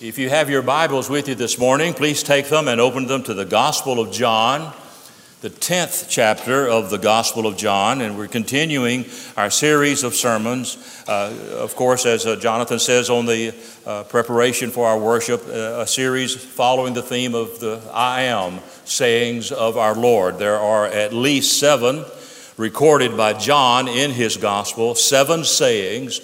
If you have your Bibles with you this morning, please take them and open them to the Gospel of John, the 10th chapter of the Gospel of John. And we're continuing our series of sermons. Uh, of course, as uh, Jonathan says on the uh, preparation for our worship, uh, a series following the theme of the I am sayings of our Lord. There are at least seven recorded by John in his Gospel, seven sayings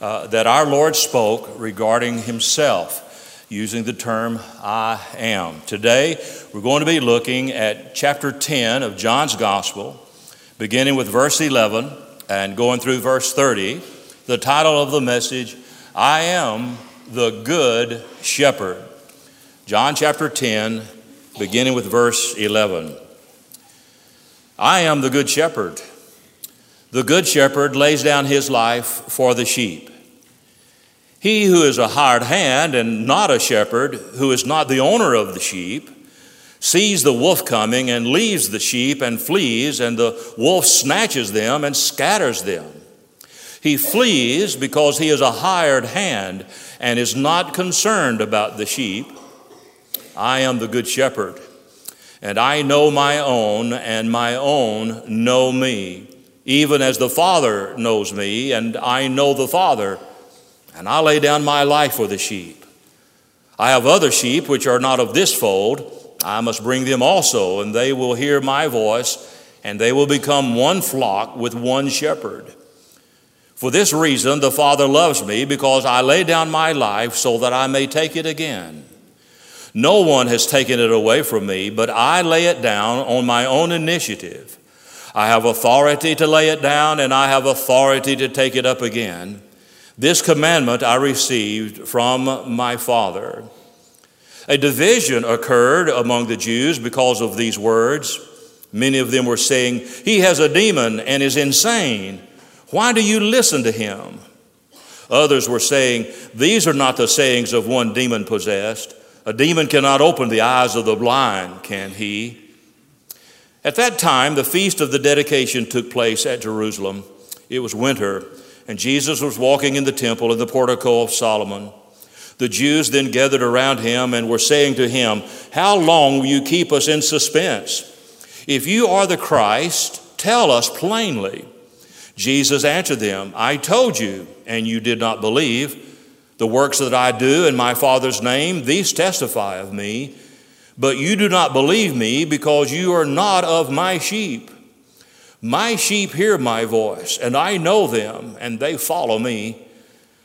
uh, that our Lord spoke regarding himself using the term I am. Today, we're going to be looking at chapter 10 of John's Gospel, beginning with verse 11 and going through verse 30. The title of the message, I am the Good Shepherd. John chapter 10, beginning with verse 11. I am the Good Shepherd. The Good Shepherd lays down his life for the sheep. He who is a hired hand and not a shepherd, who is not the owner of the sheep, sees the wolf coming and leaves the sheep and flees, and the wolf snatches them and scatters them. He flees because he is a hired hand and is not concerned about the sheep. I am the good shepherd, and I know my own, and my own know me, even as the Father knows me, and I know the Father and I lay down my life for the sheep. I have other sheep which are not of this fold. I must bring them also, and they will hear my voice, and they will become one flock with one shepherd. For this reason, the Father loves me, because I lay down my life so that I may take it again. No one has taken it away from me, but I lay it down on my own initiative. I have authority to lay it down, and I have authority to take it up again. This commandment I received from my Father. A division occurred among the Jews because of these words. Many of them were saying, He has a demon and is insane. Why do you listen to him? Others were saying, These are not the sayings of one demon possessed. A demon cannot open the eyes of the blind, can he? At that time, the feast of the dedication took place at Jerusalem. It was winter and Jesus was walking in the temple in the portico of Solomon. The Jews then gathered around him and were saying to him, How long will you keep us in suspense? If you are the Christ, tell us plainly. Jesus answered them, I told you, and you did not believe. The works that I do in my Father's name, these testify of me. But you do not believe me because you are not of my sheep. My sheep hear my voice, and I know them, and they follow me.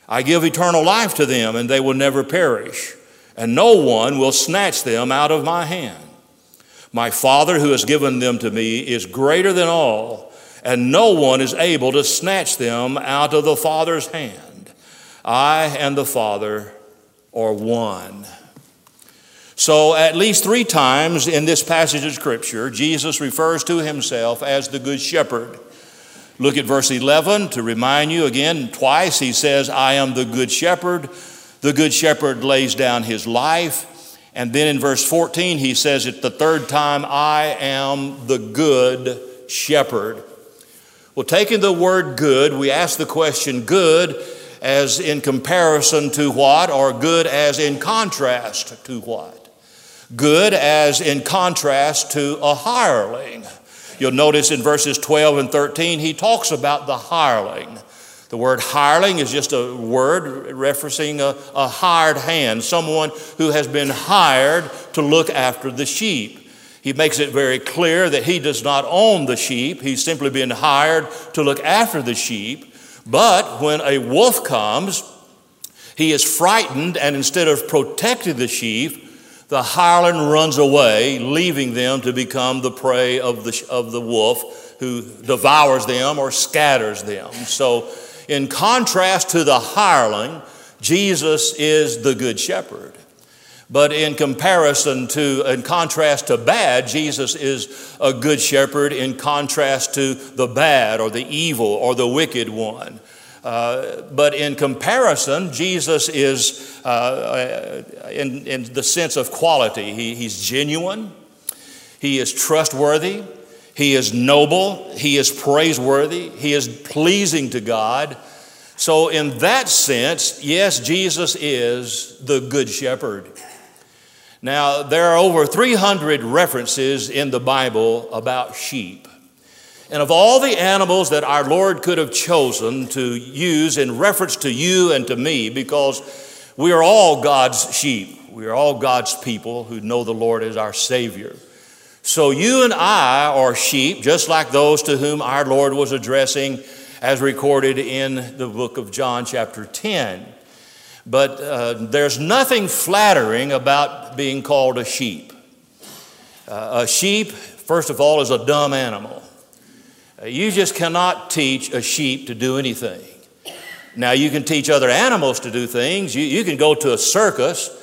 I give eternal life to them, and they will never perish, and no one will snatch them out of my hand. My Father, who has given them to me, is greater than all, and no one is able to snatch them out of the Father's hand. I and the Father are one. So, at least three times in this passage of Scripture, Jesus refers to himself as the Good Shepherd. Look at verse 11 to remind you again, twice he says, I am the Good Shepherd. The Good Shepherd lays down his life. And then in verse 14, he says it the third time, I am the Good Shepherd. Well, taking the word good, we ask the question good as in comparison to what, or good as in contrast to what? Good as in contrast to a hireling. You'll notice in verses 12 and 13, he talks about the hireling. The word hireling is just a word referencing a, a, hired hand, someone who has been hired to look after the sheep. He makes it very clear that he does not own the sheep, he's simply been hired to look after the sheep. But when a wolf comes, he is frightened, and instead of protecting the sheep, the hireling runs away, leaving them to become the prey of the, of the wolf who devours them or scatters them. So, in contrast to the hireling, Jesus is the good shepherd. But in comparison to, in contrast to bad, Jesus is a good shepherd in contrast to the bad or the evil or the wicked one. Uh, but in comparison, Jesus is, uh, in, in the sense of quality, he, he's genuine, he is trustworthy, he is noble, he is praiseworthy, he is pleasing to God. So, in that sense, yes, Jesus is the Good Shepherd. Now, there are over 300 references in the Bible about sheep. And of all the animals that our Lord could have chosen to use in reference to you and to me, because we are all God's sheep, we are all God's people who know the Lord as our Savior. So you and I are sheep, just like those to whom our Lord was addressing, as recorded in the book of John, chapter 10. But uh, there's nothing flattering about being called a sheep. Uh, a sheep, first of all, is a dumb animal. Uh, you just cannot teach a sheep to do anything. Now, you can teach other animals to do things. You, you can go to a circus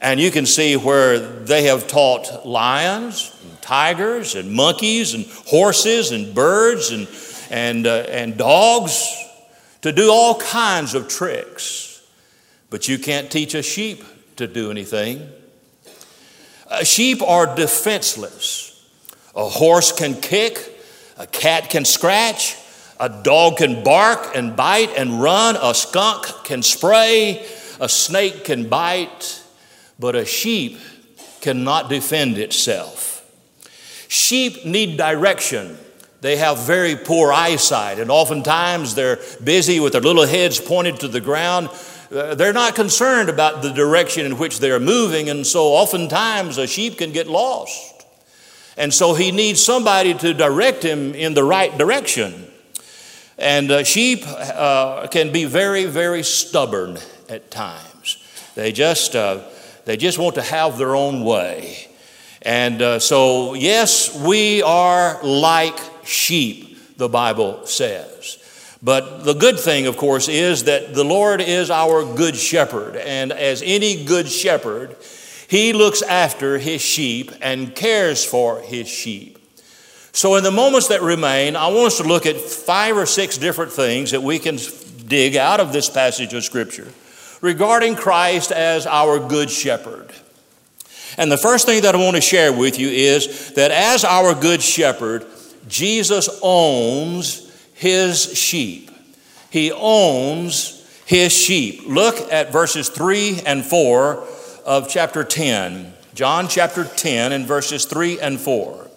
and you can see where they have taught lions, and tigers, and monkeys, and horses, and birds, and, and, uh, and dogs to do all kinds of tricks. But you can't teach a sheep to do anything. Uh, sheep are defenseless. A horse can kick, a cat can scratch, a dog can bark and bite and run, a skunk can spray, a snake can bite but a sheep cannot defend itself. Sheep need direction. They have very poor eyesight, and oftentimes they're busy with their little heads pointed to the ground. Uh, they're not concerned about the direction in which they're moving, and so oftentimes a sheep can get lost. And so he needs somebody to direct him in the right direction. And uh, sheep uh, can be very, very stubborn at times. They just uh, they just want to have their own way. And uh, so, yes, we are like sheep, the Bible says. But the good thing, of course, is that the Lord is our good shepherd. And as any good shepherd, he looks after his sheep and cares for his sheep. So, in the moments that remain, I want us to look at five or six different things that we can dig out of this passage of Scripture regarding Christ as our good shepherd. And the first thing that I want to share with you is that as our good shepherd, Jesus owns his sheep. He owns his sheep. Look at verses 3 and 4 of chapter 10. John chapter 10 and verses 3 and 4.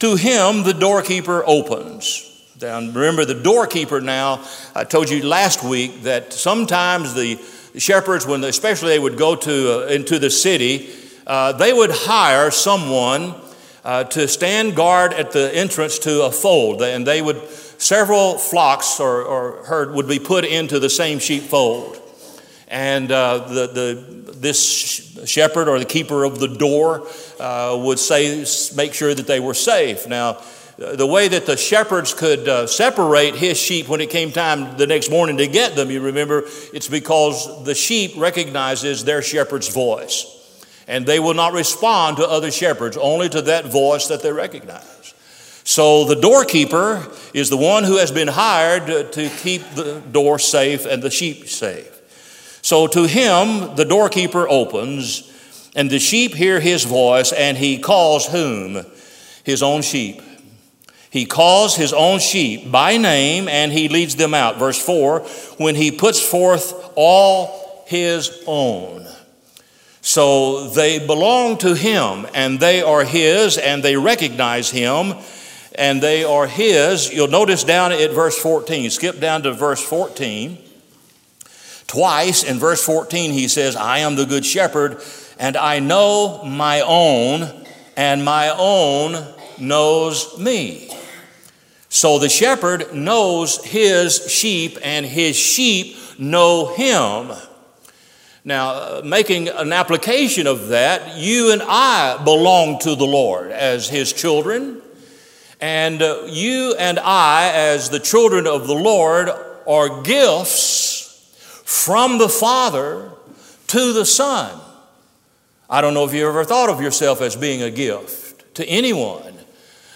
To him the doorkeeper opens. Now, remember, the doorkeeper now, I told you last week that sometimes the shepherds, when especially they would go to, uh, into the city, uh, they would hire someone uh, to stand guard at the entrance to a fold. And they would, several flocks or, or herd would be put into the same sheepfold. And uh, the, the, this shepherd or the keeper of the door uh, would say, make sure that they were safe. Now, the way that the shepherds could uh, separate his sheep when it came time the next morning to get them, you remember, it's because the sheep recognizes their shepherd's voice. And they will not respond to other shepherds, only to that voice that they recognize. So the doorkeeper is the one who has been hired to keep the door safe and the sheep safe. So to him, the doorkeeper opens, and the sheep hear his voice, and he calls whom? His own sheep. He calls his own sheep by name and he leads them out. Verse 4 when he puts forth all his own. So they belong to him and they are his and they recognize him and they are his. You'll notice down at verse 14, skip down to verse 14. Twice in verse 14, he says, I am the good shepherd and I know my own and my own knows me. So the shepherd knows his sheep, and his sheep know him. Now, uh, making an application of that, you and I belong to the Lord as his children. And uh, you and I, as the children of the Lord, are gifts from the Father to the Son. I don't know if you ever thought of yourself as being a gift to anyone,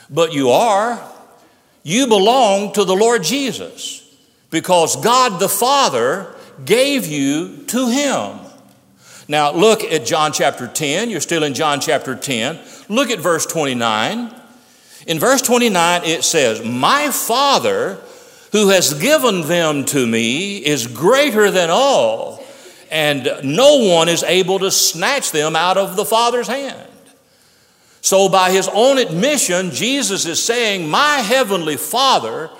but you are. You belong to the Lord Jesus because God the Father gave you to Him. Now, look at John chapter 10. You're still in John chapter 10. Look at verse 29. In verse 29, it says, My Father who has given them to me is greater than all, and no one is able to snatch them out of the Father's hand. So, by his own admission, Jesus is saying, My heavenly Father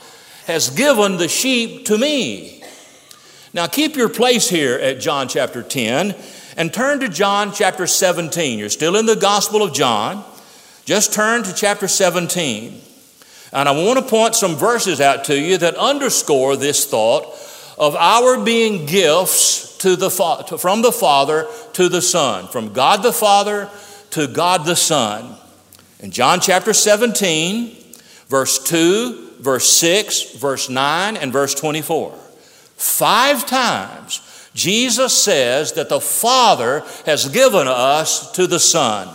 has given the sheep to me. Now, keep your place here at John chapter 10 and turn to John chapter 17. You're still in the Gospel of John. Just turn to chapter 17. And I want to point some verses out to you that underscore this thought of our being gifts to the, from the Father to the Son, from God the Father to God the Son. In John chapter 17, verse 2, verse 6, verse 9, and verse 24. Five times Jesus says that the Father has given us to the Son.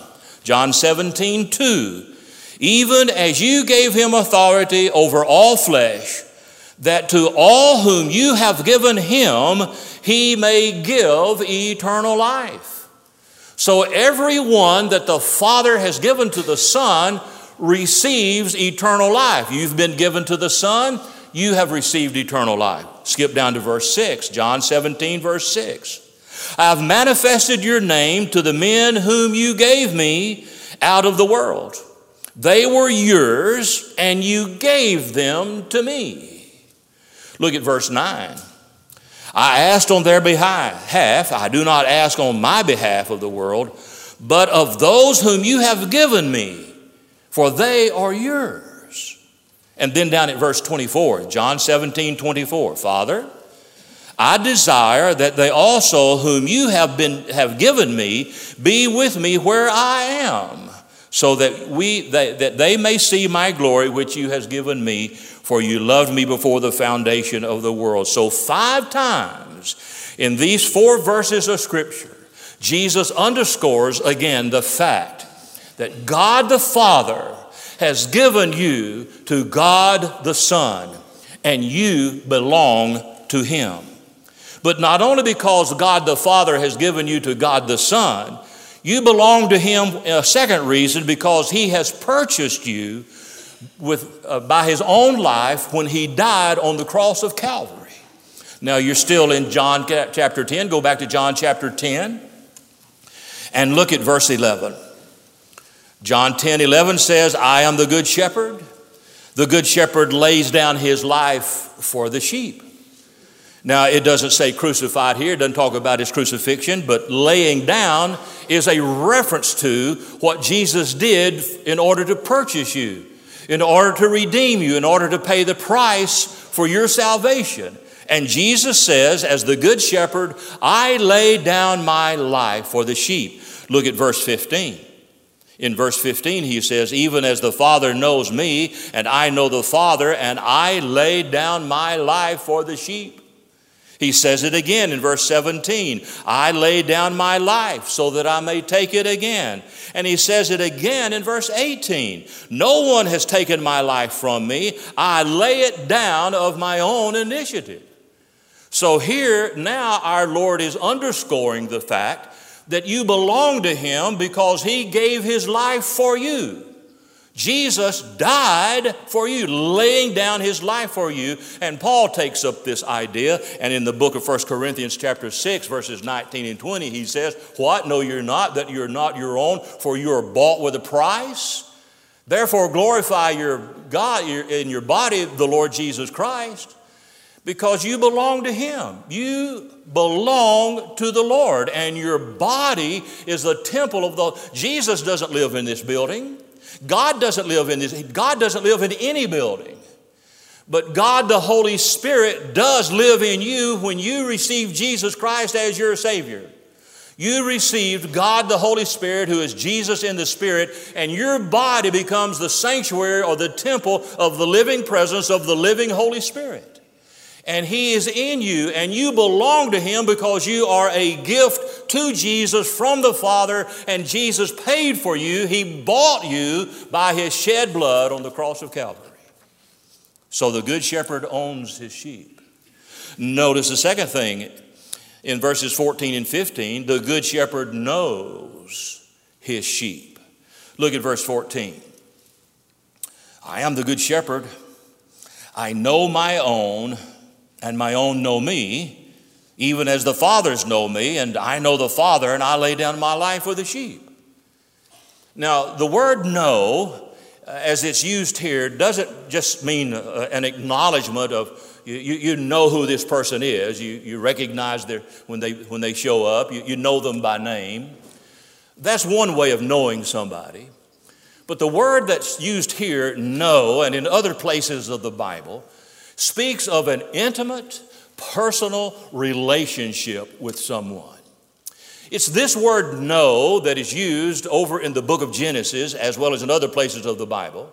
John 17, 2. Even as you gave him authority over all flesh, that to all whom you have given him, he may give eternal life. So everyone that the Father has given to the Son receives eternal life. You've been given to the Son, you have received eternal life. Skip down to verse 6, John 17, verse 6. I have manifested your name to the men whom you gave me out of the world. They were yours, and you gave them to me. Look at verse 9. I asked on their behalf, I do not ask on my behalf of the world, but of those whom you have given me, for they are yours. And then down at verse 24, John 17, 24, Father, I desire that they also whom you have been have given me be with me where I am, so that we that, that they may see my glory which you has given me for you loved me before the foundation of the world. So, five times in these four verses of Scripture, Jesus underscores again the fact that God the Father has given you to God the Son, and you belong to Him. But not only because God the Father has given you to God the Son, you belong to Him, a second reason, because He has purchased you with, uh, by his own life when he died on the cross of Calvary. Now, you're still in John chapter 10. Go back to John chapter 10 and look at verse 11. John 10 11 says, I am the good shepherd. The good shepherd lays down his life for the sheep. Now, it doesn't say crucified here, it doesn't talk about his crucifixion, but laying down is a reference to what Jesus did in order to purchase you in order to redeem you, in order to pay the price for your salvation. And Jesus says, as the good shepherd, I lay down my life for the sheep. Look at verse 15. In verse 15, he says, Even as the Father knows me, and I know the Father, and I lay down my life for the sheep. He says it again in verse 17 I lay down my life so that I may take it again. And he says it again in verse 18 No one has taken my life from me, I lay it down of my own initiative. So here now our Lord is underscoring the fact that you belong to Him because He gave His life for you. Jesus died for you, laying down his life for you. And Paul takes up this idea, and in the book of 1 Corinthians, chapter 6, verses 19 and 20, he says, What? No, you're not, that you're not your own, for you are bought with a price. Therefore, glorify your God in your body, the Lord Jesus Christ, because you belong to Him. You belong to the Lord, and your body is the temple of the. Jesus doesn't live in this building. God doesn't live in this, God doesn't live in any building. But God, the Holy Spirit, does live in you when you receive Jesus Christ as your Savior. You received God, the Holy Spirit, who is Jesus in the Spirit, and your body becomes the sanctuary or the temple of the living presence of the living Holy Spirit and He is in you, and you belong to Him because you are a gift to Jesus from the Father, and Jesus paid for you. He bought you by His shed blood on the cross of Calvary. So the Good Shepherd owns His sheep. Notice the second thing in verses 14 and 15 the Good Shepherd knows His sheep. Look at verse 14. I am the Good Shepherd. I know my own, and my own know me, even as the fathers know me, and I know the Father, and I lay down my life for the sheep. Now, the word know, uh, as it's used here, doesn't just mean uh, an acknowledgement of you, you, know who this person is. You, you recognize their, when, they, when they show up, you, you know them by name. That's one way of knowing somebody. But the word that's used here, know, and in other places of the Bible, speaks of an intimate, personal relationship with someone. It's this word know that is used over in the book of Genesis as well as in other places of the Bible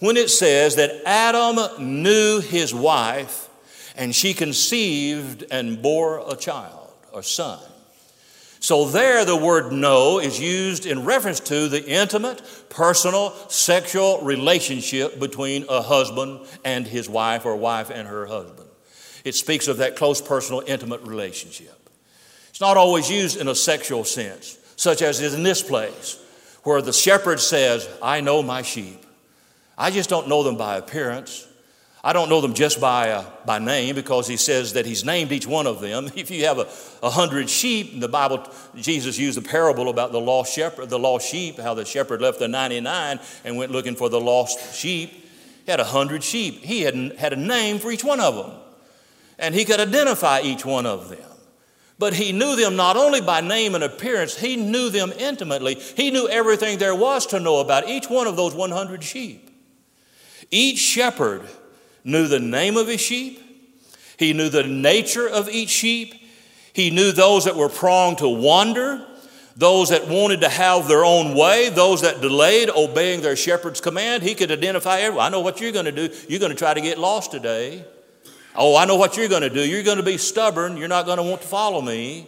when it says that Adam knew his wife and she conceived and bore a child, a son. So, there the word know is used in reference to the intimate, personal, sexual relationship between a husband and his wife or wife and her husband. It speaks of that close, personal, intimate relationship. It's not always used in a sexual sense, such as in this place, where the shepherd says, I know my sheep. I just don't know them by appearance. I don't know them just by, uh, by name because he says that he's named each one of them. If you have a, a hundred sheep, in the Bible, Jesus used a parable about the lost shepherd, the lost sheep, how the shepherd left the 99 and went looking for the lost sheep. He had a hundred sheep. He had, had a name for each one of them. And he could identify each one of them. But he knew them not only by name and appearance, he knew them intimately. He knew everything there was to know about each one of those 100 sheep. Each shepherd knew the name of his sheep, he knew the nature of each sheep, he knew those that were prone to wander, those that wanted to have their own way, those that delayed obeying their shepherd's command. He could identify everyone. I know what you're going to do. You're going to try to get lost today. Oh, I know what you're going to do. You're going to be stubborn. You're not going to want to follow me.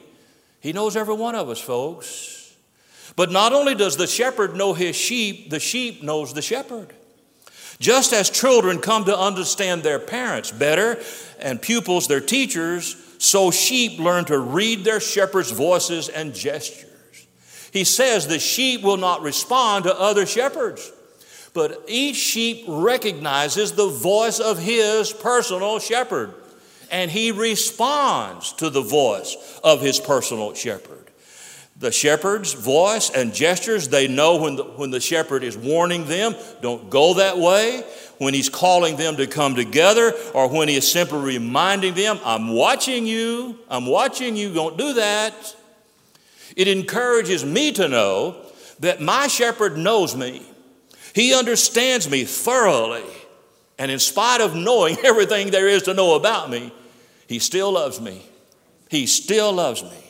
He knows every one of us, folks. But not only does the shepherd know his sheep, the sheep knows the shepherd. Just as children come to understand their parents better and pupils their teachers, so sheep learn to read their shepherd's voices and gestures. He says the sheep will not respond to other shepherds, but each sheep recognizes the voice of his personal shepherd, and he responds to the voice of his personal shepherd the shepherd's voice and gestures. They know when the, when the shepherd is warning them, don't go that way. When he's calling them to come together, or when he is simply reminding them, I'm watching you, I'm watching you, don't do that. It encourages me to know that my shepherd knows me. He understands me thoroughly. And in spite of knowing everything there is to know about me, he still loves me. He still loves me.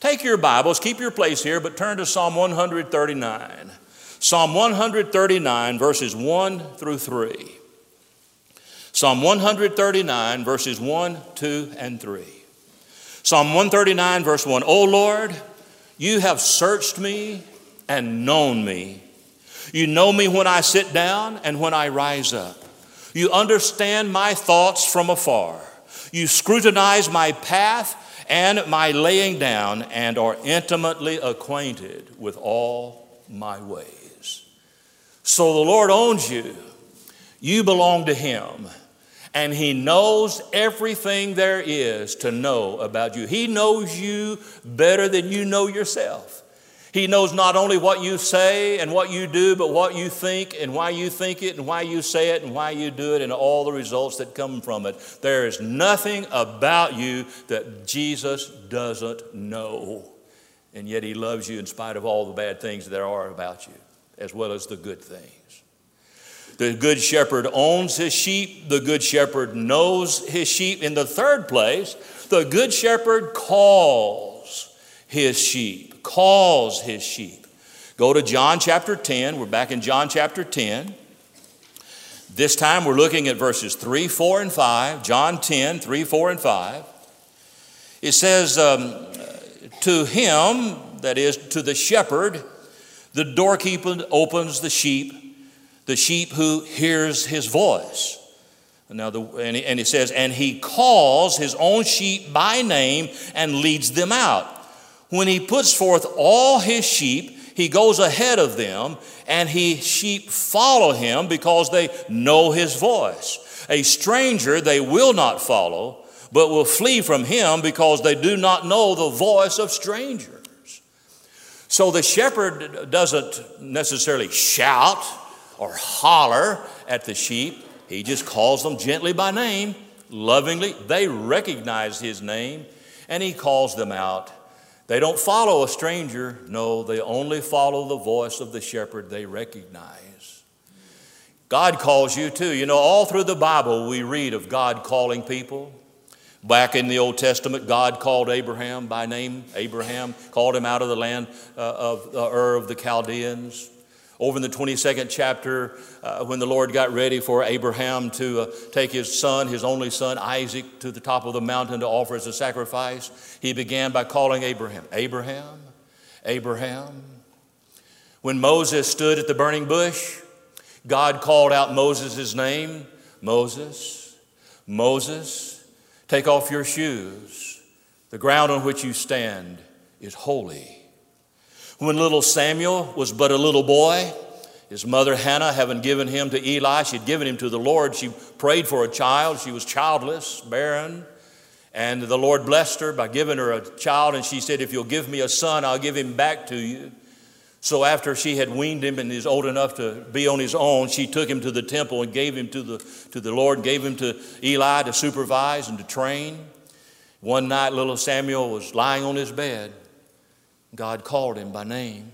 Take your Bibles, keep your place here, but turn to Psalm 139. Psalm 139, verses 1 through 3. Psalm 139, verses 1, 2, and 3. Psalm 139, verse 1 O Lord, you have searched me and known me. You know me when I sit down and when I rise up. You understand my thoughts from afar. You scrutinize my path and my laying down, and are intimately acquainted with all my ways. So the Lord owns you. You belong to Him. And He knows everything there is to know about you. He knows you better than you know yourself. He knows not only what you say and what you do, but what you think and why you think it and why you say it and why you do it and all the results that come from it. There is nothing about you that Jesus doesn't know. And yet He loves you in spite of all the bad things there are about you, as well as the good things. The good shepherd owns his sheep. The good shepherd knows his sheep. In the third place, the good shepherd calls his sheep calls his sheep. Go to John chapter 10. We're back in John chapter 10. This time we're looking at verses 3, 4, and 5. John 10, 3, 4, and 5. It says, um, To him, that is, to the shepherd, the doorkeeper opens the sheep, the sheep who hears his voice. Now, the, and, he, and he says, and he calls his own sheep by name and leads them out. When he puts forth all his sheep, he goes ahead of them, and his sheep follow him because they know his voice. A stranger they will not follow, but will flee from him because they do not know the voice of strangers. So the shepherd doesn't necessarily shout or holler at the sheep, he just calls them gently by name, lovingly. They recognize his name, and he calls them out. They don't follow a stranger, no, they only follow the voice of the shepherd they recognize. God calls you too. You know, all through the Bible, we read of God calling people. Back in the Old Testament, God called Abraham by name. Abraham called him out of the land uh, of uh, Ur of the Chaldeans. Over in the 22nd chapter, uh, when the Lord got ready for Abraham to uh, take his son, his only son, Isaac, to the top of the mountain to offer as a sacrifice, he began by calling Abraham, Abraham, Abraham. When Moses stood at the burning bush, God called out Moses' name Moses, Moses. Take off your shoes. The ground on which you stand is holy. When little Samuel was but a little boy, his mother Hannah, having given him to Eli, she'd given him to the Lord. She prayed for a child. She was childless, barren. And the Lord blessed her by giving her a child. And she said, If you'll give me a son, I'll give him back to you. So after she had weaned him and he's old enough to be on his own, she took him to the temple and gave him to the, to the Lord gave him to Eli to supervise and to train. One night, little Samuel was lying on his bed. God called him by name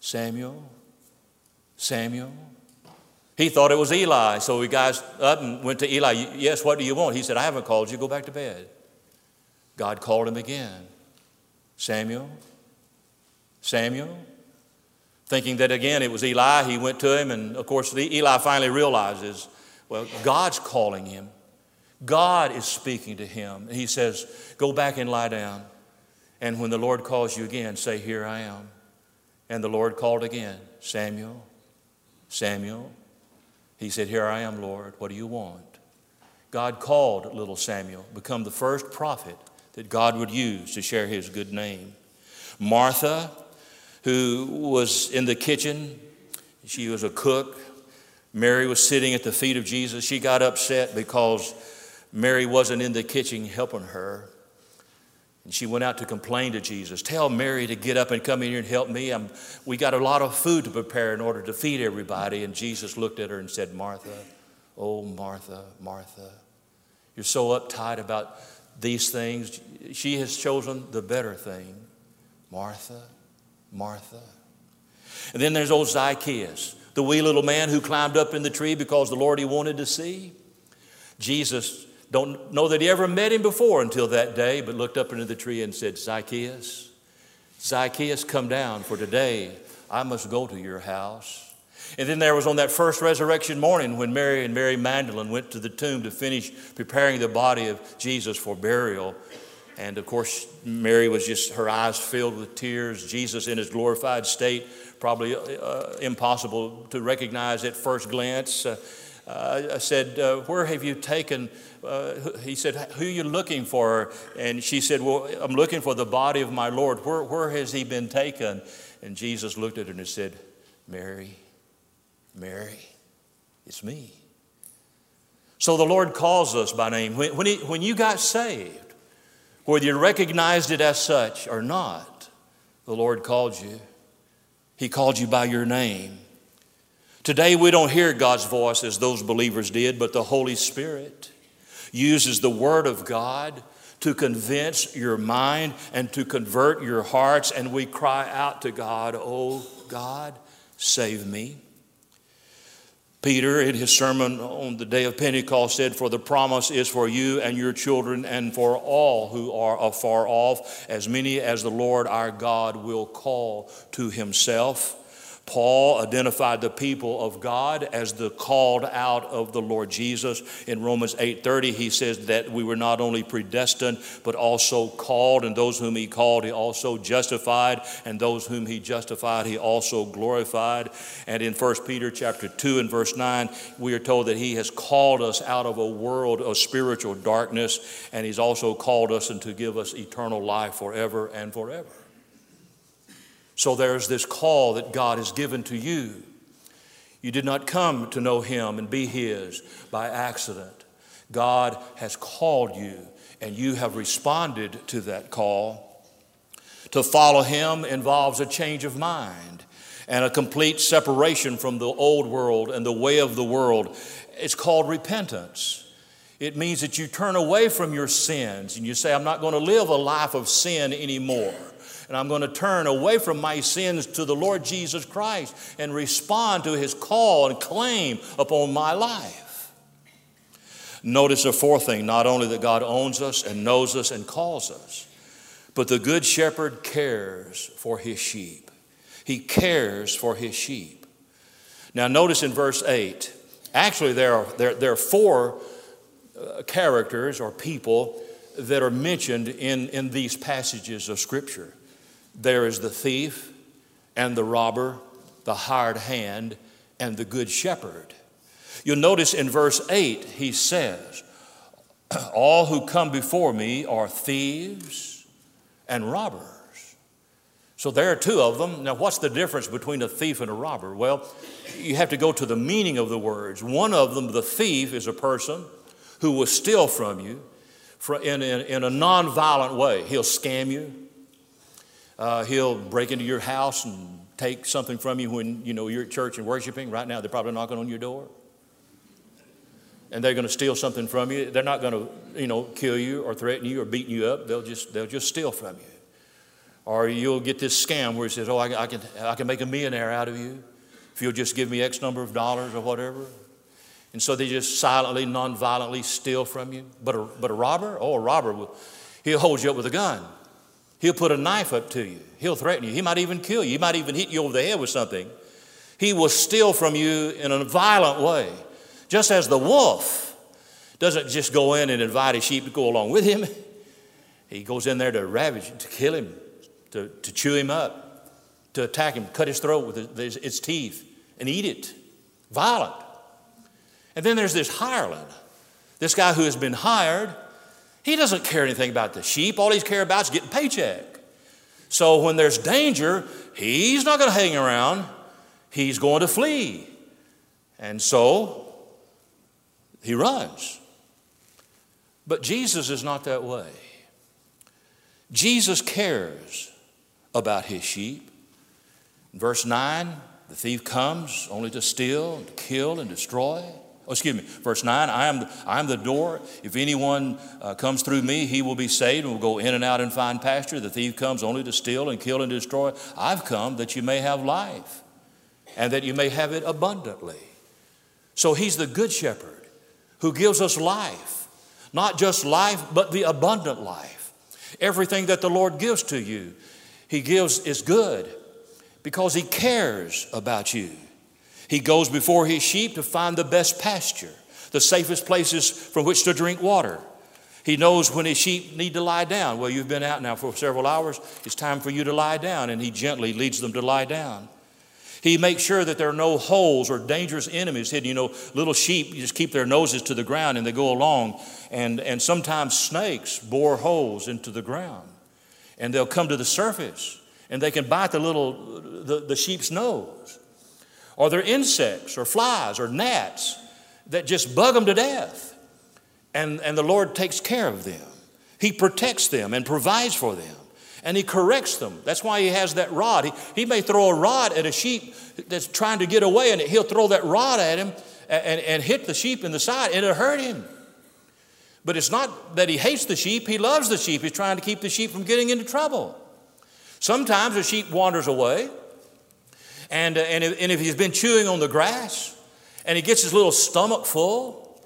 Samuel, Samuel. He thought it was Eli, so he got up and went to Eli. Yes, what do you want? He said, I haven't called you. Go back to bed. God called him again Samuel, Samuel thinking that again it was Eli. He went to him, and of course, Eli finally realizes, well, God's calling him. God is speaking to him. He says, Go back and lie down. And when the Lord calls you again, say, Here I am. And the Lord called again, Samuel, Samuel. He said, Here I am, Lord. What do you want? God called little Samuel, become the first prophet that God would use to share his good name. Martha who was in the kitchen. She was a cook. Mary was sitting at the feet of Jesus. She got upset because Mary wasn't in the kitchen helping her. And she went out to complain to Jesus. Tell Mary to get up and come in here and help me. I'm, we got a lot of food to prepare in order to feed everybody. And Jesus looked at her and said, Martha, oh, Martha, Martha, you're so uptight about these things. She has chosen the better thing. Martha, Martha. And then there's old Zacchaeus, the wee little man who climbed up in the tree because the Lord he wanted to see. Jesus don't know that he ever met him before until that day, but looked up into the tree and said, Zacchaeus, Zacchaeus, come down, for today I must go to your house. And then there was on that first resurrection morning when Mary and Mary Magdalene went to the tomb to finish preparing the body of Jesus for burial. And of course, Mary was just, her eyes filled with tears. Jesus in his glorified state, probably uh, impossible to recognize at first glance. Uh, uh, said, uh, Where have you taken? Uh, he said, Who are you looking for? And she said, Well, I'm looking for the body of my Lord. Where, where has he been taken? And Jesus looked at her and said, Mary, Mary, it's me. So the Lord calls us by name. When, when, he, when you got saved, whether you recognized it as such or not, the Lord called you. He called you by your name. Today, we don't hear God's voice as those believers did, but the Holy Spirit uses the Word of God to convince your mind and to convert your hearts, and we cry out to God, Oh God, save me. Peter, in his sermon on the day of Pentecost, said, For the promise is for you and your children and for all who are afar off, as many as the Lord our God will call to himself. Paul identified the people of God as the called out of the Lord Jesus. In Romans 8:30 he says that we were not only predestined but also called and those whom he called he also justified and those whom he justified he also glorified. And in 1 Peter chapter 2 and verse 9 we are told that he has called us out of a world of spiritual darkness and he's also called us and to give us eternal life forever and forever. So there's this call that God has given to you. You did not come to know Him and be His by accident. God has called you, and you have responded to that call. To follow Him involves a change of mind and a complete separation from the old world and the way of the world. It's called repentance. It means that you turn away from your sins and you say, I'm not going to live a life of sin anymore. And I'm going to turn away from my sins to the Lord Jesus Christ and respond to his call and claim upon my life. Notice the fourth thing not only that God owns us and knows us and calls us, but the Good Shepherd cares for his sheep. He cares for his sheep. Now, notice in verse 8, actually, there are, there, there are four uh, characters or people that are mentioned in, in these passages of Scripture. There is the thief and the robber, the hired hand, and the good shepherd. You'll notice in verse 8, he says, All who come before me are thieves and robbers. So there are two of them. Now, what's the difference between a thief and a robber? Well, you have to go to the meaning of the words. One of them, the thief, is a person who will steal from you in, a nonviolent way. He'll scam you. Uh, he'll break into your house and take something from you when you know you're at church and worshiping. Right now, they're probably knocking on your door, and they're going to steal something from you. They're not going to, you know, kill you or threaten you or beat you up. They'll just they'll just steal from you. Or you'll get this scam where he says, "Oh, I, I can I can make a millionaire out of you if you'll just give me X number of dollars or whatever." And so they just silently, non-violently steal from you. But a, but a robber, oh, a robber, will, he'll hold you up with a gun. He'll put a knife up to you. He'll threaten you. He might even kill you. He might even hit you over the head with something. He will steal from you in a violent way. Just as the wolf doesn't just go in and invite his sheep to go along with him, he goes in there to ravage, to kill him, to, to chew him up, to attack him, cut his throat with his, its teeth, and eat it. Violent. And then there's this hireling, this guy who has been hired. He doesn't care anything about the sheep. All he's care about is getting paycheck. So when there's danger, he's not going to hang around. He's going to flee. And so he runs. But Jesus is not that way. Jesus cares about his sheep. verse 9, the thief comes only to steal, and to kill, and destroy. Oh, excuse me, verse 9 I am, I am the door. If anyone uh, comes through me, he will be saved and will go in and out and find pasture. The thief comes only to steal and kill and destroy. I've come that you may have life and that you may have it abundantly. So he's the good shepherd who gives us life, not just life, but the abundant life. Everything that the Lord gives to you, he gives is good because he cares about you. He goes before his sheep to find the best pasture, the safest places from which to drink water. He knows when his sheep need to lie down. Well, you've been out now for several hours. It's time for you to lie down, and he gently leads them to lie down. He makes sure that there are no holes or dangerous enemies hidden. You know, little sheep just keep their noses to the ground and they go along, and, and sometimes snakes bore holes into the ground, and they'll come to the surface, and they can bite the little the, the sheep's nose. Or they're insects or flies or gnats that just bug them to death. And, and the Lord takes care of them. He protects them and provides for them. And He corrects them. That's why He has that rod. He, he may throw a rod at a sheep that's trying to get away, and He'll throw that rod at him and, and hit the sheep in the side, and it'll hurt him. But it's not that He hates the sheep, He loves the sheep. He's trying to keep the sheep from getting into trouble. Sometimes a sheep wanders away. And, uh, and, if, and if he's been chewing on the grass and he gets his little stomach full,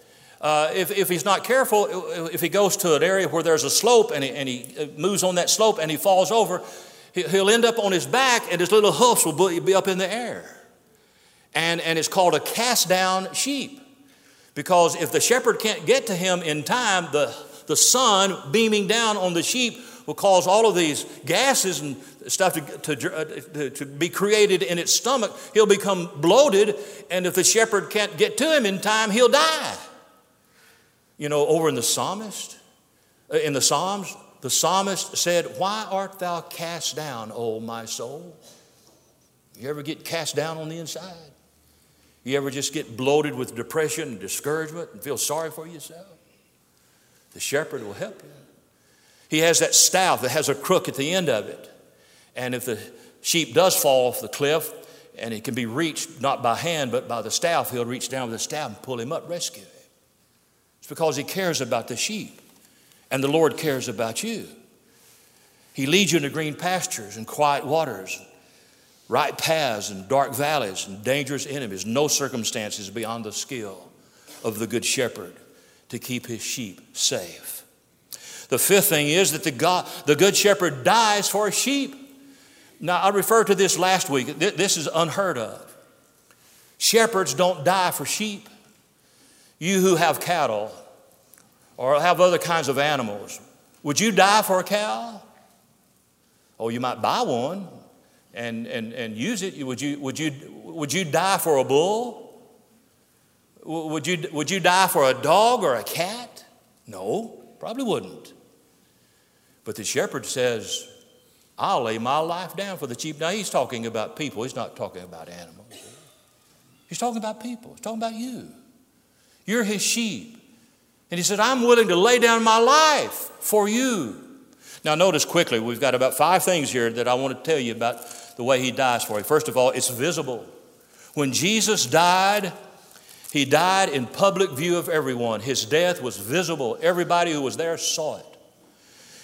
uh, if, if he's not careful, if he goes to an area where there's a slope and he, and he uh, moves on that slope and he falls over, he'll end up on his back and his little hoofs will be up in the air. And, and it's called a cast down sheep. Because if the shepherd can't get to him in time, the, the sun beaming down on the sheep will cause all of these gases and stuff to, to, uh, to, to, be created in its stomach, he'll become bloated, and if the shepherd can't get to him in time, he'll die. You know, over in the psalmist, uh, in the Psalms, the psalmist said, Why art thou cast down, O my soul? You ever get cast down on the inside? You ever just get bloated with depression and discouragement and feel sorry for yourself? The shepherd will help you. He has that staff that has a crook at the end of it. And if the sheep does fall off the cliff and it can be reached not by hand but by the staff, he'll reach down with the staff and pull him up, rescue him. It's because he cares about the sheep. And the Lord cares about you. He leads you into green pastures and quiet waters, right paths and dark valleys and dangerous enemies. No circumstances beyond the skill of the good shepherd to keep his sheep safe. The fifth thing is that the, God, the good shepherd dies for sheep. Now, I referred to this last week. This is unheard of. Shepherds don't die for sheep. You who have cattle or have other kinds of animals, would you die for a cow? Oh, you might buy one and, and, and use it. Would you, would, you, would you die for a bull? Would you, would you die for a dog or a cat? No, probably wouldn't. But the shepherd says, I'll lay my life down for the sheep. Now he's talking about people, he's not talking about animals. He's talking about people, he's talking about you. You're his sheep. And he said, I'm willing to lay down my life for you. Now, notice quickly, we've got about five things here that I want to tell you about the way he dies for you. First of all, it's visible. When Jesus died, he died in public view of everyone. His death was visible. Everybody who was there saw it.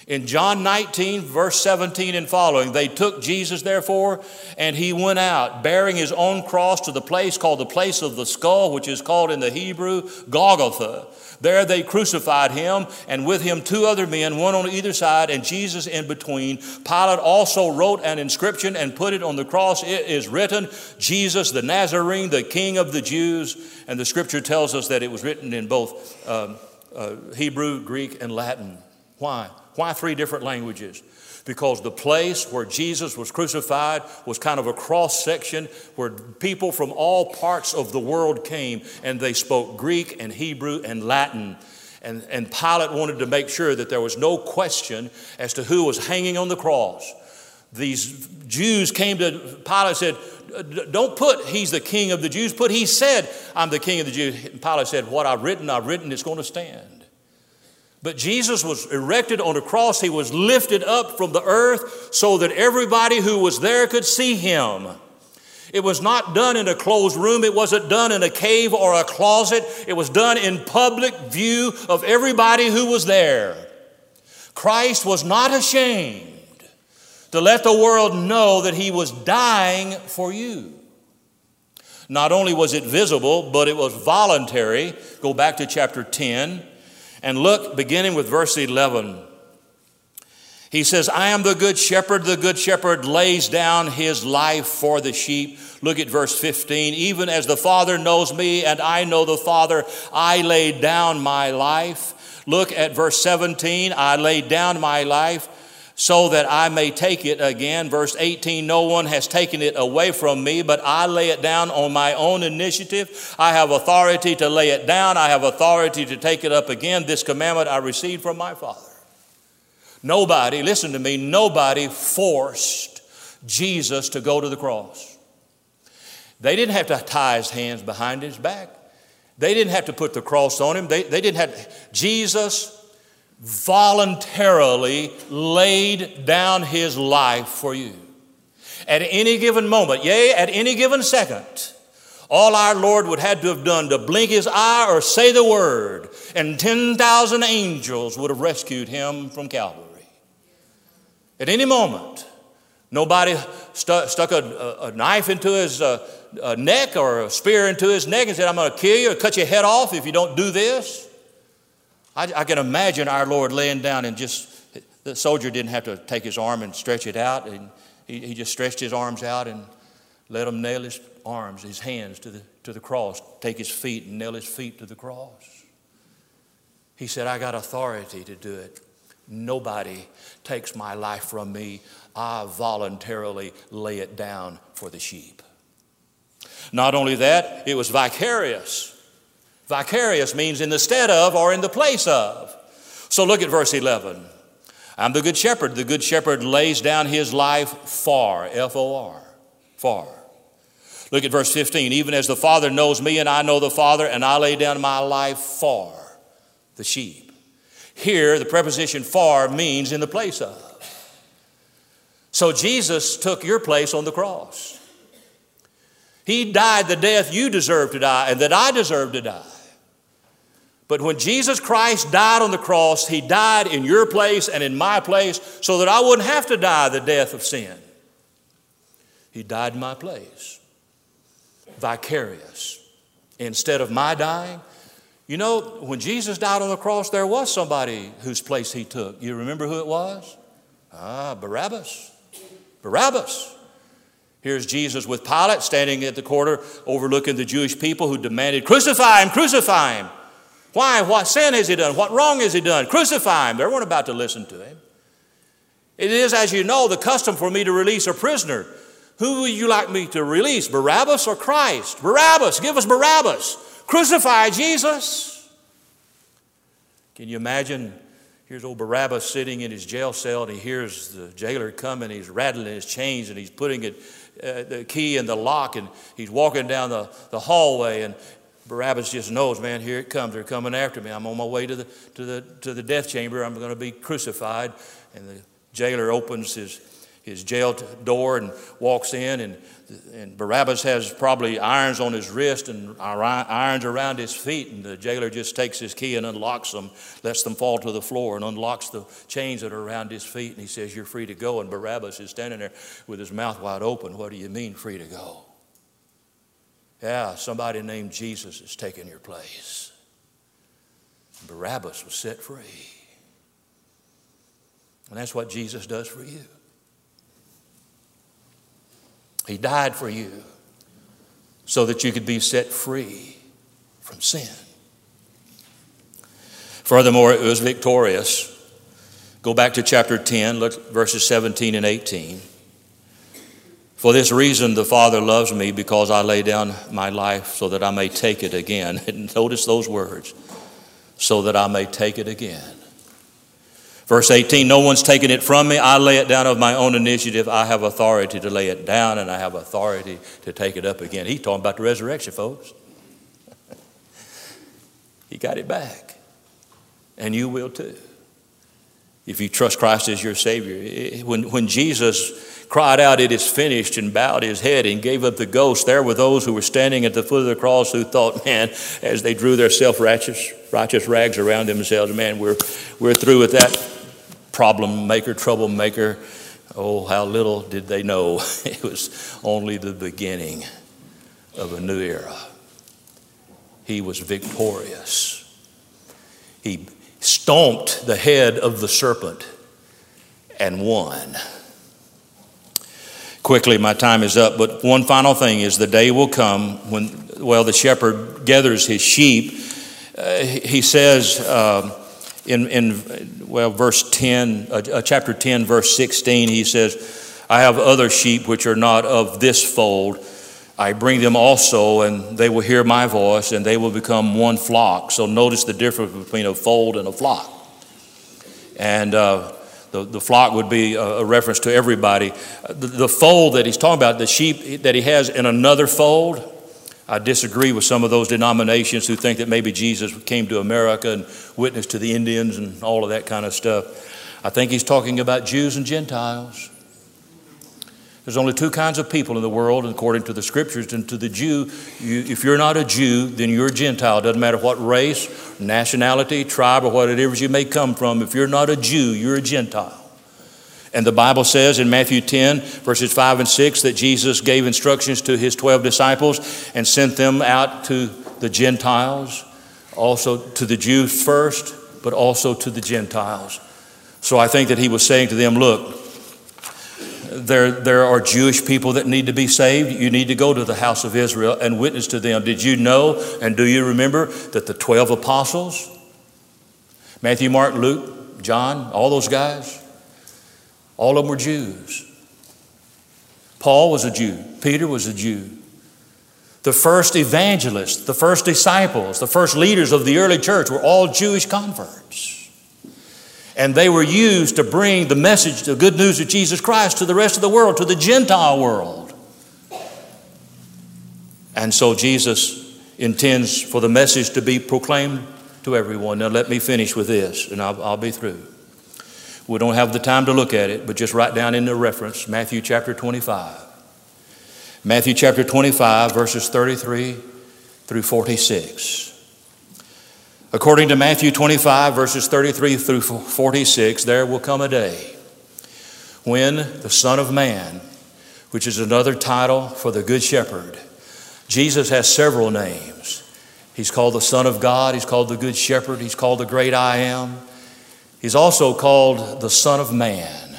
In John 19, verse 17 and following, they took Jesus, therefore, and he went out, bearing his own cross to the place called the place of the skull, which is called in the Hebrew Golgotha. There they crucified him, and with him two other men, one on either side, and Jesus in between. Pilate also wrote an inscription and put it on the cross. It is written, Jesus the Nazarene, the King of the Jews. And the scripture tells us that it was written in both um, uh, Hebrew, Greek, and Latin. Why? Why three different languages? Because the place where Jesus was crucified was kind of a cross section where people from all parts of the world came and they spoke Greek and Hebrew and Latin. And, and Pilate wanted to make sure that there was no question as to who was hanging on the cross. These Jews came to Pilate and said, Don't put he's the king of the Jews, put he said, I'm the king of the Jews. And Pilate said, What I've written, I've written, it's going to stand. But Jesus was erected on a cross. He was lifted up from the earth so that everybody who was there could see him. It was not done in a closed room. It wasn't done in a cave or a closet. It was done in public view of everybody who was there. Christ was not ashamed to let the world know that he was dying for you. Not only was it visible, but it was voluntary. Go back to chapter 10 and look, beginning with verse 11. He says, I am the good shepherd. The good shepherd lays down his life for the sheep. Look at verse 15. Even as the Father knows me and I know the Father, I lay down my life. Look at verse 17. I laid down my life so that I may take it again. Verse 18 No one has taken it away from me, but I lay it down on my own initiative. I have authority to lay it down, I have authority to take it up again. This commandment I received from my Father. Nobody, listen to me, nobody forced Jesus to go to the cross. They didn't have to tie his hands behind his back. They didn't have to put the cross on him. They, they didn't have, Jesus voluntarily laid down his life for you. At any given moment, yea, at any given second, all our Lord would have to have done to blink his eye or say the word, and 10,000 angels would have rescued him from Calvary. At any moment, nobody stu- stuck a, a, knife into his uh, neck or a spear into his neck and said, I'm going to kill you or cut your head off if you don't do this. I, I can imagine our Lord laying down and just, the soldier didn't have to take his arm and stretch it out. And he, he just stretched his arms out and let him nail his arms, his hands to the, to the cross, take his feet and nail his feet to the cross. He said, I got authority to do it. Nobody takes my life from me. I voluntarily lay it down for the sheep. Not only that, it was vicarious. Vicarious means in the stead of or in the place of. So look at verse 11. I'm the good shepherd. The good shepherd lays down his life for, F O R, for. Look at verse 15. Even as the Father knows me, and I know the Father, and I lay down my life for the sheep. Here, the preposition for means in the place of. So Jesus took your place on the cross. He died the death you deserve to die and that I deserve to die. But when Jesus Christ died on the cross, He died in your place and in my place so that I wouldn't have to die the death of sin. He died in my place, vicarious. Instead of my dying, you know, when Jesus died on the cross, there was somebody whose place He took. You remember who it was? Ah, Barabbas. Barabbas. Here's Jesus with Pilate standing at the corner overlooking the Jewish people who demanded, Crucify him, crucify him. Why? What sin has he done? What wrong has he done? Crucify him. They weren't about to listen to him. It is, as you know, the custom for me to release a prisoner. Who would you like me to release, Barabbas or Christ? Barabbas, give us Barabbas. Crucify Jesus. Can you imagine Here's old Barabbas sitting in his jail cell, and he hears the jailer coming. He's rattling his chains, and he's putting it, uh, the key in the lock, and he's walking down the, the hallway. And Barabbas just knows, man, here it comes. They're coming after me. I'm on my way to the, to the, to the death chamber. I'm going to be crucified. And the jailer opens his, his jail door and walks in, and and Barabbas has probably irons on his wrist and irons around his feet, and the jailer just takes his key and unlocks them, lets them fall to the floor, and unlocks the chains that are around his feet, and he says, You're free to go. And Barabbas is standing there with his mouth wide open. What do you mean, free to go? Yeah, somebody named Jesus is taking your place. Barabbas was set free. And that's what Jesus does for you. He died for you so that you could be set free from sin. Furthermore, it was victorious. Go back to chapter 10, look verses 17 and 18. For this reason, the Father loves me because I lay down my life so that I may take it again. And notice those words so that I may take it again. Verse 18 No one's taken it from me. I lay it down of my own initiative. I have authority to lay it down and I have authority to take it up again. He's talking about the resurrection, folks. he got it back. And you will too. If you trust Christ as your Savior. When, when Jesus cried out, It is finished, and bowed his head and gave up the ghost, there were those who were standing at the foot of the cross who thought, Man, as they drew their self righteous righteous rags around themselves, man, we're, we're through with that problem maker, troublemaker. Oh, how little did they know it was only the beginning of a new era. He was victorious. He stomped the head of the serpent and won. Quickly, my time is up, but one final thing is the day will come when, well, the shepherd gathers his sheep. Uh, he says, uh, in, in well, verse 10, uh, uh, chapter 10, verse 16, he says, I have other sheep which are not of this fold. I bring them also, and they will hear my voice, and they will become one flock. So notice the difference between a fold and a flock. And uh, the, the flock would be a, reference to everybody. The, the fold that he's talking about, the sheep that he has in another fold, I disagree with some of those denominations who think that maybe Jesus came to America and witnessed to the Indians and all of that kind of stuff. I think he's talking about Jews and Gentiles. There's only two kinds of people in the world, according to the scriptures. And to the Jew, you, if you're not a Jew, then you're a Gentile. Doesn't matter what race, nationality, tribe, or whatever you may come from. If you're not a Jew, you're a Gentile. And the Bible says in Matthew 10, verses 5 and 6, that Jesus gave instructions to his 12 disciples and sent them out to the Gentiles, also to the Jews first, but also to the Gentiles. So I think that he was saying to them, Look, there, there are Jewish people that need to be saved. You need to go to the house of Israel and witness to them. Did you know and do you remember that the 12 apostles, Matthew, Mark, Luke, John, all those guys, all of them were Jews. Paul was a Jew, Peter was a Jew. The first evangelists, the first disciples, the first leaders of the early church were all Jewish converts. And they were used to bring the message, the good news of Jesus Christ to the rest of the world, to the Gentile world. And so Jesus intends for the message to be proclaimed to everyone. Now, let me finish with this, and I'll, I'll be through. We don't have the time to look at it, but just write down in the reference Matthew chapter 25. Matthew chapter 25, verses 33 through 46. According to Matthew 25, verses 33 through 46, there will come a day when the Son of Man, which is another title for the Good Shepherd, Jesus has several names. He's called the Son of God, he's called the Good Shepherd, he's called the Great I Am, he's also called the Son of Man.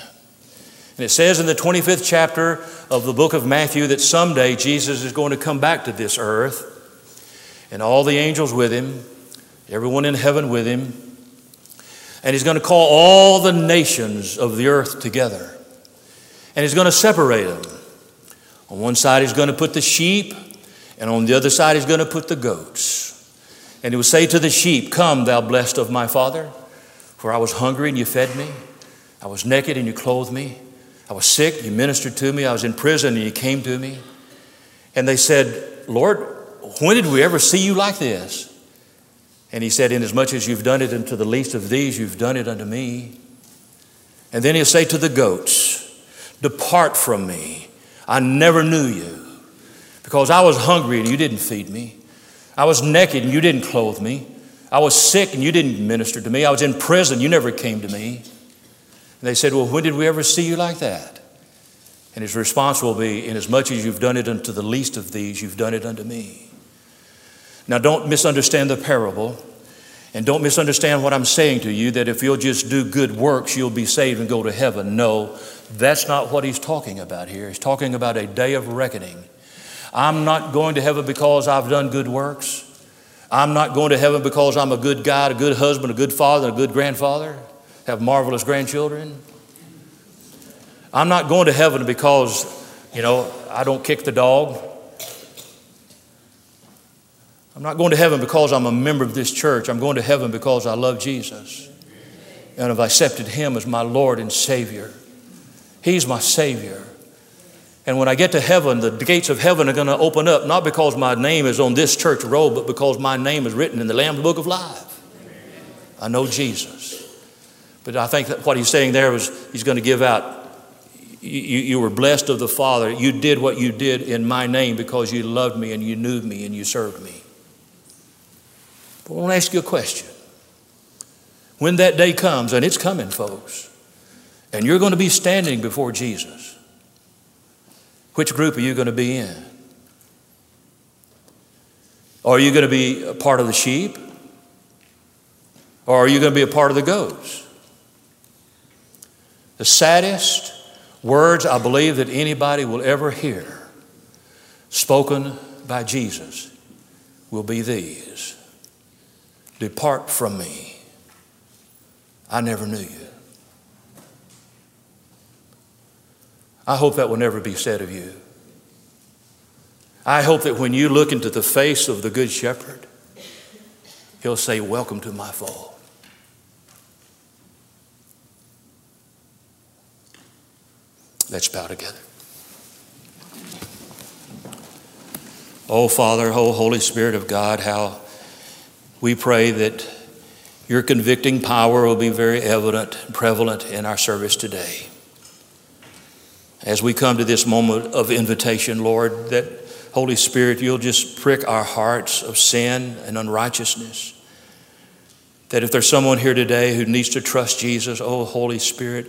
And it says in the 25th chapter of the book of Matthew that someday Jesus is going to come back to this earth and all the angels with him, everyone in heaven with him, and he's going to call all the nations of the earth together. And he's going to separate them. On one side, he's going to put the sheep, and on the other side, he's going to put the goats. And he will say to the sheep, Come, thou blessed of my Father, for I was hungry and you fed me. I was naked and you clothed me. I was sick, you ministered to me. I was in prison and you came to me. And they said, Lord, when did we ever see you like this? And he said, Inasmuch as you've done it unto the least of these, you've done it unto me. And then he'll say to the goats, Depart from me. I never knew you. Because I was hungry and you didn't feed me. I was naked and you didn't clothe me. I was sick and you didn't minister to me. I was in prison, you never came to me. And they said, Well, when did we ever see you like that? And his response will be, Inasmuch as you've done it unto the least of these, you've done it unto me. Now, don't misunderstand the parable. And don't misunderstand what I'm saying to you that if you'll just do good works, you'll be saved and go to heaven. No, that's not what he's talking about here. He's talking about a day of reckoning. I'm not going to heaven because I've done good works. I'm not going to heaven because I'm a good guy, a good husband, a good father, a good grandfather, have marvelous grandchildren. I'm not going to heaven because, you know, I don't kick the dog. I'm not going to heaven because I'm a member of this church. I'm going to heaven because I love Jesus and have accepted Him as my Lord and Savior. He's my Savior. And when I get to heaven, the gates of heaven are going to open up, not because my name is on this church roll, but because my name is written in the Lamb's Book of Life. I know Jesus. But I think that what he's saying there was he's going to give out you, you were blessed of the Father. You did what you did in my name because you loved me and you knew me and you served me. But I want to ask you a question. When that day comes, and it's coming, folks, and you're going to be standing before Jesus, which group are you going to be in? Are you going to be a part of the sheep? Or are you going to be a part of the goats? The saddest words I believe that anybody will ever hear spoken by Jesus will be these Depart from me. I never knew you. I hope that will never be said of you. I hope that when you look into the face of the Good Shepherd, he'll say, Welcome to my fold. Let's bow together. Oh, Father, oh, Holy Spirit of God, how we pray that your convicting power will be very evident and prevalent in our service today. As we come to this moment of invitation, Lord, that Holy Spirit, you'll just prick our hearts of sin and unrighteousness. That if there's someone here today who needs to trust Jesus, oh, Holy Spirit,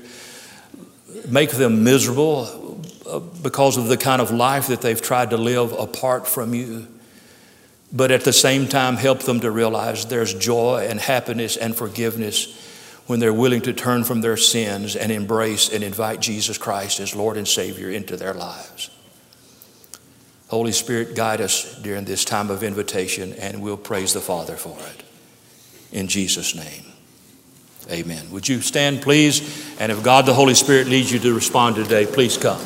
make them miserable uh, because of the kind of life that they've tried to live apart from you. But at the same time, help them to realize there's joy and happiness and forgiveness when they're willing to turn from their sins and embrace and invite Jesus Christ as Lord and Savior into their lives. Holy Spirit, guide us during this time of invitation, and we'll praise the Father for it. In Jesus' name. Amen. Would you stand, please? And if God the Holy Spirit leads you to respond today, please come.